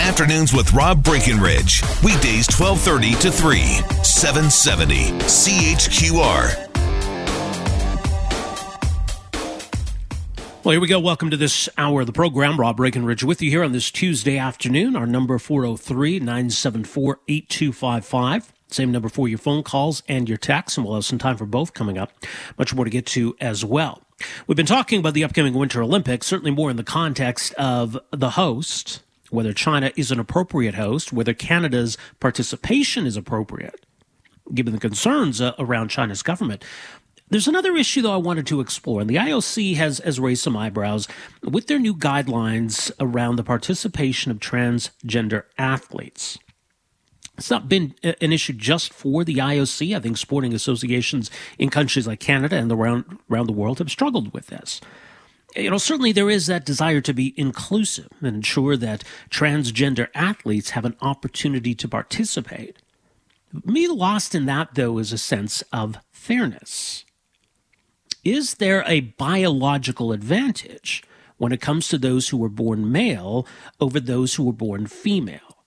Afternoons with Rob Breckenridge. Weekdays 1230 to 3, 770 CHQR. Well, here we go. Welcome to this hour of the program. Rob Breckenridge with you here on this Tuesday afternoon. Our number 403 974 8255. Same number for your phone calls and your texts, and we'll have some time for both coming up. Much more to get to as well. We've been talking about the upcoming Winter Olympics, certainly more in the context of the host, whether China is an appropriate host, whether Canada's participation is appropriate, given the concerns uh, around China's government. There's another issue, though, I wanted to explore, and the IOC has, has raised some eyebrows with their new guidelines around the participation of transgender athletes. It's not been an issue just for the IOC. I think sporting associations in countries like Canada and around around the world have struggled with this. You know, certainly there is that desire to be inclusive and ensure that transgender athletes have an opportunity to participate. Me lost in that though is a sense of fairness. Is there a biological advantage when it comes to those who were born male over those who were born female?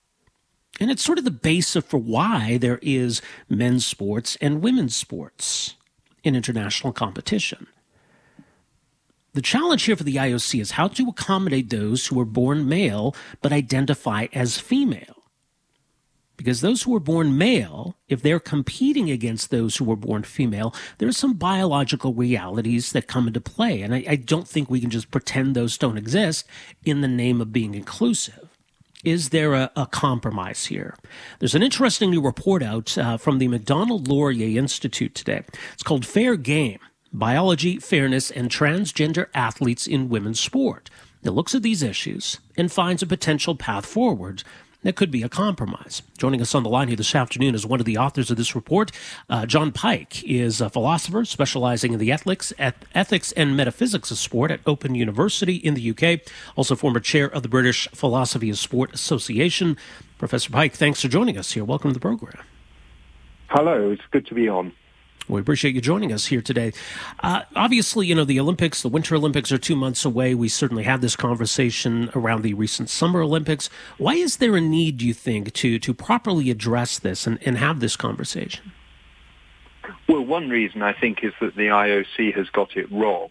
And it's sort of the basis for why there is men's sports and women's sports in international competition. The challenge here for the IOC is how to accommodate those who are born male but identify as female. Because those who are born male, if they're competing against those who were born female, there are some biological realities that come into play. And I, I don't think we can just pretend those don't exist in the name of being inclusive. Is there a, a, compromise here? There's an interesting new report out uh, from the Macdonald Laurier Institute today. It's called Fair Game Biology, Fairness, and Transgender Athletes in Women's Sport. It looks at these issues and finds a potential path forward that could be a compromise. Joining us on the line here this afternoon is one of the authors of this report. Uh, Jon Pike is a philosopher specializing in the ethics, ethics and metaphysics of sport at Open University in the UK, also former chair of the British Philosophy of Sport Association. Professor Pike, thanks for joining us here. Welcome to the program. Hello, it's good to be on. We appreciate you joining us here today. Uh, obviously, you know, the Olympics, the Winter Olympics are two months away. We certainly had this conversation around the recent Summer Olympics. Why is there a need, do you think, to, to properly address this and, and have this conversation? Well, one reason I think is that the IOC has got it wrong,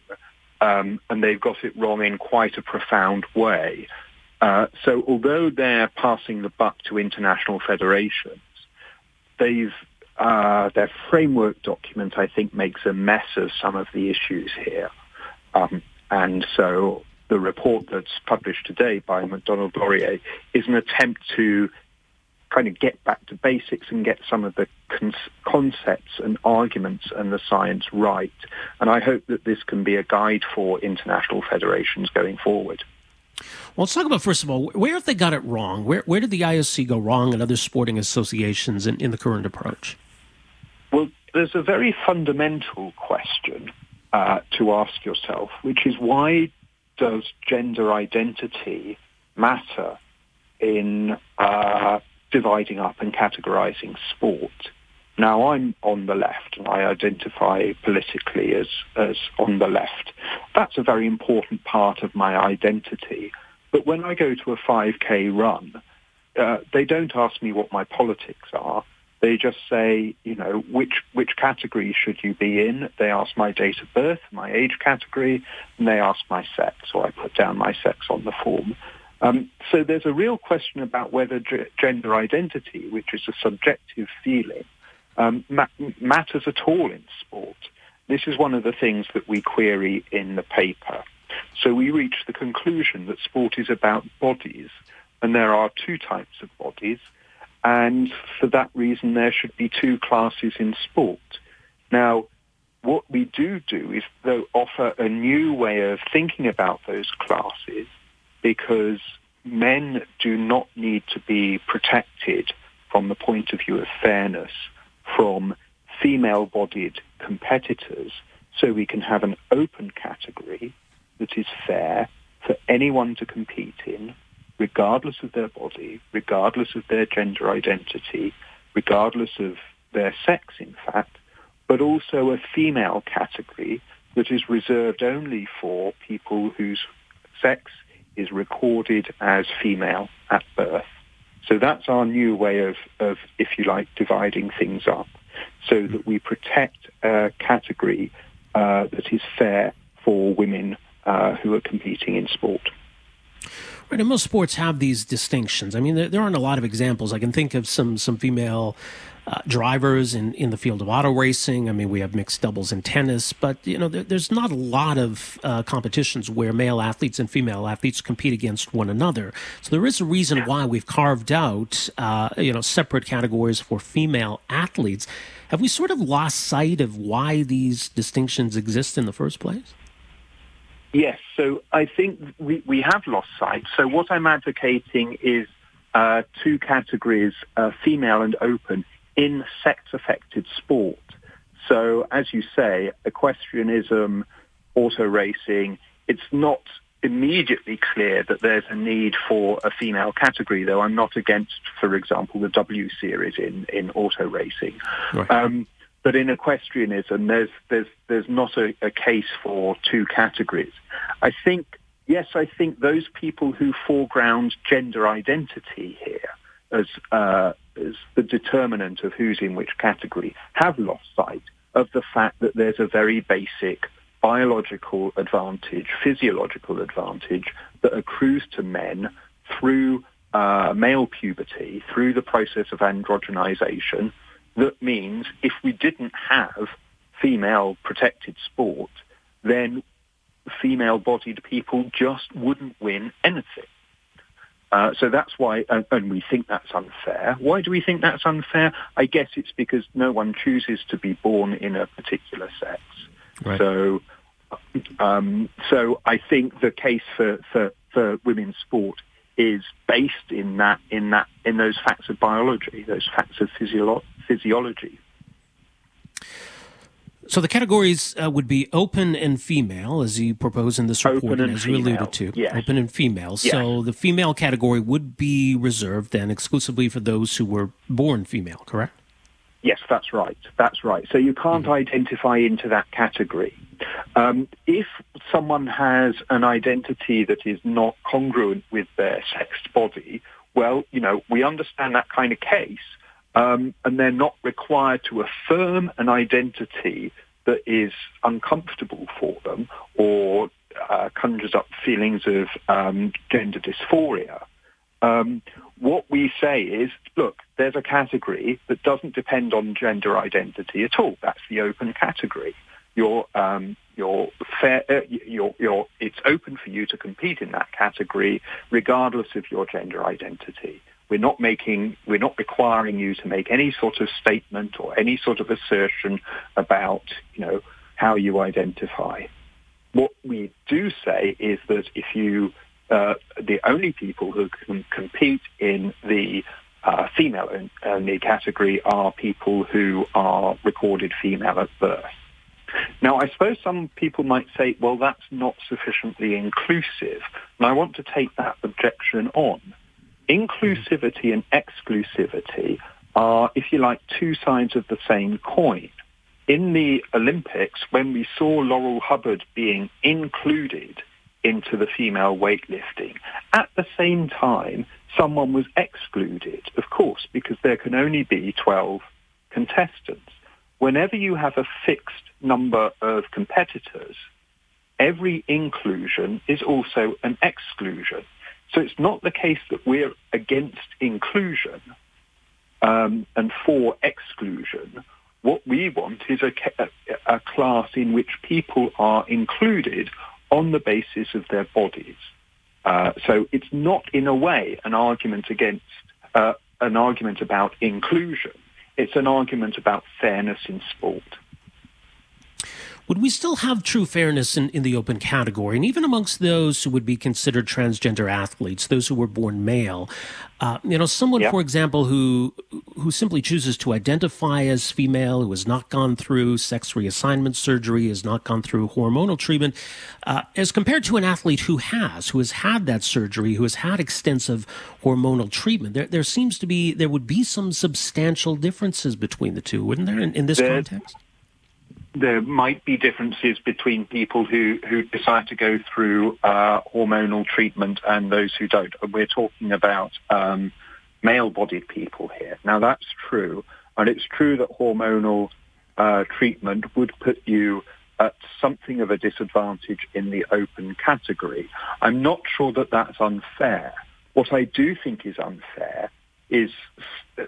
um, and they've got it wrong in quite a profound way. Uh, so although they're passing the buck to international federations, they've uh, their framework document, I think, makes a mess of some of the issues here. Um, and so the report that's published today by Macdonald Laurier is an attempt to kind of get back to basics and get some of the con- concepts and arguments and the science right. And I hope that this can be a guide for international federations going forward. Well, let's talk about first of all where have they got it wrong? Where where did the IOC go wrong and other sporting associations in, in the current approach? There's a very fundamental question uh, to ask yourself, which is why does gender identity matter in uh, dividing up and categorizing sport? Now, I'm on the left and I identify politically as, as on the left. That's a very important part of my identity. But when I go to a 5K run, uh, they don't ask me what my politics are. They just say, you know, which which category should you be in? They ask my date of birth, my age category, and they ask my sex, so I put down my sex on the form. Um, so there's a real question about whether gender identity, which is a subjective feeling, um, ma- matters at all in sport. This is one of the things that we query in the paper. So we reach the conclusion that sport is about bodies, and there are two types of bodies. And for that reason, there should be two classes in sport. Now, what we do do is, though, offer a new way of thinking about those classes because men do not need to be protected from the point of view of fairness from female-bodied competitors so we can have an open category that is fair for anyone to compete regardless of their body, regardless of their gender identity, regardless of their sex, in fact, but also a female category that is reserved only for people whose sex is recorded as female at birth. So that's our new way of, of, if you like, dividing things up so that we protect a category uh, that is fair for women uh, who are competing in sport. Right, and most sports have these distinctions. I mean, there, there, aren't a lot of examples. I can think of some some female uh, drivers in, in the field of auto racing. I mean, we have mixed doubles in tennis, but you know, there, there's not a lot of uh, competitions where male athletes and female athletes compete against one another. So there is a reason why we've carved out uh, you know separate categories for female athletes. Have we sort of lost sight of why these distinctions exist in the first place? Yes, so I think we, we have lost sight. So what I'm advocating is uh, two categories, uh, female and open, in sex-affected sport. So, as you say, equestrianism, auto racing, it's not immediately clear that there's a need for a female category, though I'm not against, for example, the W series in, in auto racing. Right. Um, but in equestrianism, there's, there's, there's not a, a case for two categories. I think, yes, I think those people who foreground gender identity here as uh, as the determinant of who's in which category have lost sight of the fact that there's a very basic biological advantage, physiological advantage that accrues to men through uh, male puberty, through the process of androgenization, that means if we didn't have female protected sport, then female-bodied people just wouldn't win anything. Uh, so that's why, and, and, we think that's unfair. Why do we think that's unfair? I guess it's because no one chooses to be born in a particular sex. Right. So, um, so I think the case for, for, for women's sport is based in that, in that, in those facts of biology, those facts of physiolo- physiology. So the categories uh, would be open and female, as you propose in this report, and as you alluded to. Yes. Open and female. Yes. So the female category would be reserved then exclusively for those who were born female, correct? Yes, that's right. That's right. So you can't mm-hmm. identify into that category. Um, if someone has an identity that is not congruent with their sexed body, well, you know, we understand that kind of case um, and they're not required to affirm an identity that is uncomfortable for them or uh, conjures up feelings of um, gender dysphoria. Um, what we say is, look, there's a category that doesn't depend on gender identity at all. That's the open category. You're, um, you're fair, uh, you're, you're, it's open for you to compete in that category regardless of your gender identity. We're not making, we're not requiring you to make any sort of statement or any sort of assertion about, you know, how you identify. What we do say is that if you, uh, the only people who can compete in the uh, female only category are people who are recorded female at birth. Now, I suppose some people might say, well, that's not sufficiently inclusive. And I want to take that objection on. Inclusivity and exclusivity are, if you like, two sides of the same coin. In the Olympics, when we saw Laurel Hubbard being included into the female weightlifting, at the same time, someone was excluded, of course, because there can only be 12 contestants. Whenever you have a fixed number of competitors, every inclusion is also an exclusion. So it's not the case that we're against inclusion um, and for exclusion. What we want is a, a, a, class in which people are included on the basis of their bodies. Uh, so it's not, in a way, an argument against uh, an argument about inclusion. It's an argument about fairness in sport. would we still have true fairness in, in the open category? And even amongst those who would be considered transgender athletes, those who were born male, uh, you know, someone, yeah. for example, who who simply chooses to identify as female, who has not gone through sex reassignment surgery, has not gone through hormonal treatment, uh, as compared to an athlete who has, who has had that surgery, who has had extensive hormonal treatment, there there seems to be there would be some substantial differences between the two, wouldn't there, in, in this there, context? there might be differences between people who, who decide to go through uh, hormonal treatment and those who don't. We're talking about um, male-bodied people here. Now, that's true. And it's true that hormonal uh, treatment would put you at something of a disadvantage in the open category. I'm not sure that that's unfair. What I do think is unfair is uh,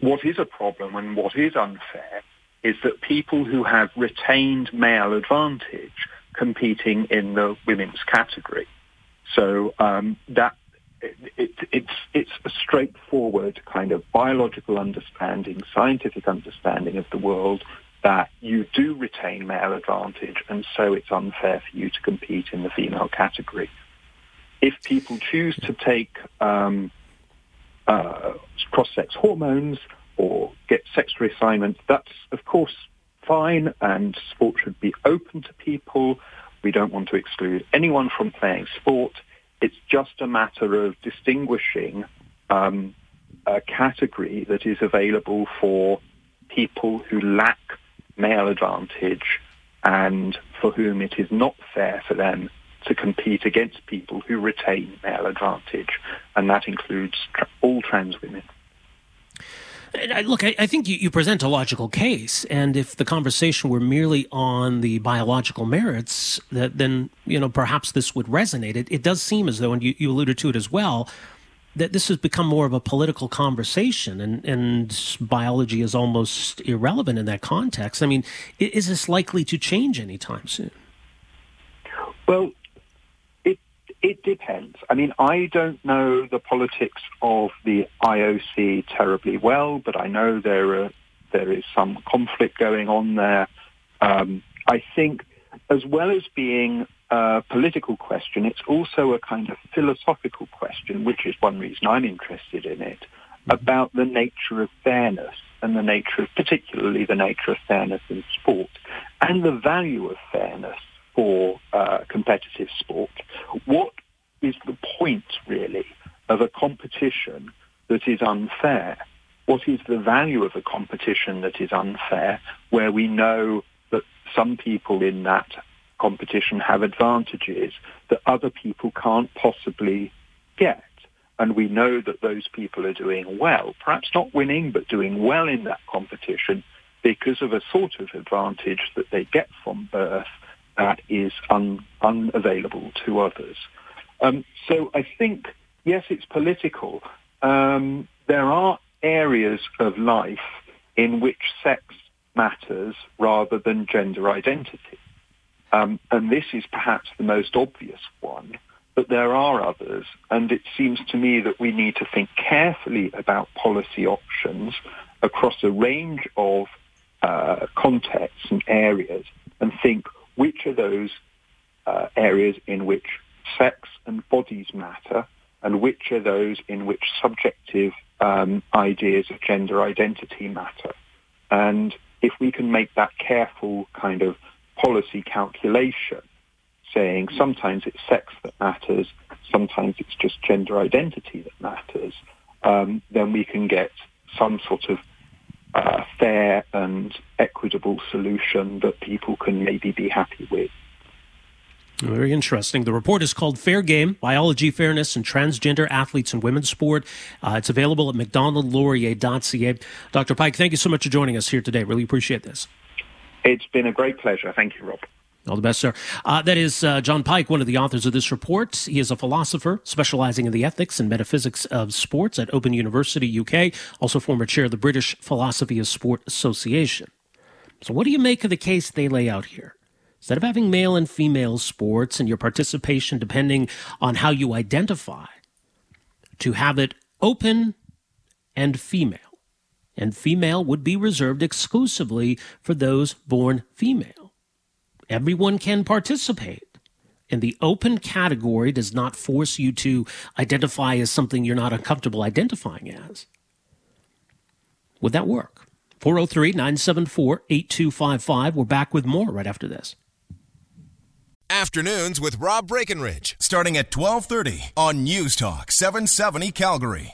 what is a problem and what is unfair is that people who have retained male advantage competing in the women's category. So um, that it, it, it's it's a straightforward kind of biological understanding, scientific understanding of the world that you do retain male advantage, and so it's unfair for you to compete in the female category. If people choose to take um, uh, cross-sex hormones, or get sex reassignment, that's of course fine and sport should be open to people. We don't want to exclude anyone from playing sport. It's just a matter of distinguishing um, a category that is available for people who lack male advantage and for whom it is not fair for them to compete against people who retain male advantage. And that includes tra- all trans women. Look, I, I think you, you, present a logical case, and if the conversation were merely on the biological merits, that then you know perhaps this would resonate. It, it does seem as though, and you, you alluded to it as well, that this has become more of a political conversation, and, and biology is almost irrelevant in that context. I mean, is this likely to change anytime soon? Well, it depends. I mean, I don't know the politics of the IOC terribly well, but I know there are there is some conflict going on there. Um, I think, as well as being a political question, it's also a kind of philosophical question, which is one reason I'm interested in it, mm-hmm. about the nature of fairness and the nature of, particularly the nature of fairness in sport and the value of fairness for uh, competitive sport. What is the point, really, of a competition that is unfair? What is the value of a competition that is unfair, where we know that some people in that competition have advantages that other people can't possibly get? And we know that those people are doing well, perhaps not winning, but doing well in that competition because of a sort of advantage that they get from birth that is un, unavailable to others. Um, so I think, yes, it's political. Um, there are areas of life in which sex matters rather than gender identity. Um, and this is perhaps the most obvious one, but there are others. And it seems to me that we need to think carefully about policy options across a range of uh, contexts and areas and think which are those uh, areas in which sex and bodies matter and which are those in which subjective um, ideas of gender identity matter. And if we can make that careful kind of policy calculation, saying sometimes it's sex that matters, sometimes it's just gender identity that matters, um, then we can get some sort of uh, fair and equitable solution that people can maybe be happy with. Very interesting. The report is called Fair Game Biology, Fairness, and Transgender Athletes in Women's Sport. Uh, it's available at macdonaldlaurier.ca. Dr. Pike, thank you so much for joining us here today. Really appreciate this. It's been a great pleasure. Thank you, Rob. All the best, sir. Uh, that is uh, Jon Pike, one of the authors of this report. He is a philosopher specializing in the ethics and metaphysics of sports at Open University, UK, also former chair of the British Philosophy of Sport Association. So, what do you make of the case they lay out here? Instead of having male and female sports and your participation depending on how you identify, to have it open and female. And female would be reserved exclusively for those born female. Everyone can participate. And the open category does not force you to identify as something you're not uncomfortable identifying as. Would that work? 403 974 8255. We're back with more right after this. Afternoons with Rob Breckenridge, starting at 1230 on News Talk 770 Calgary.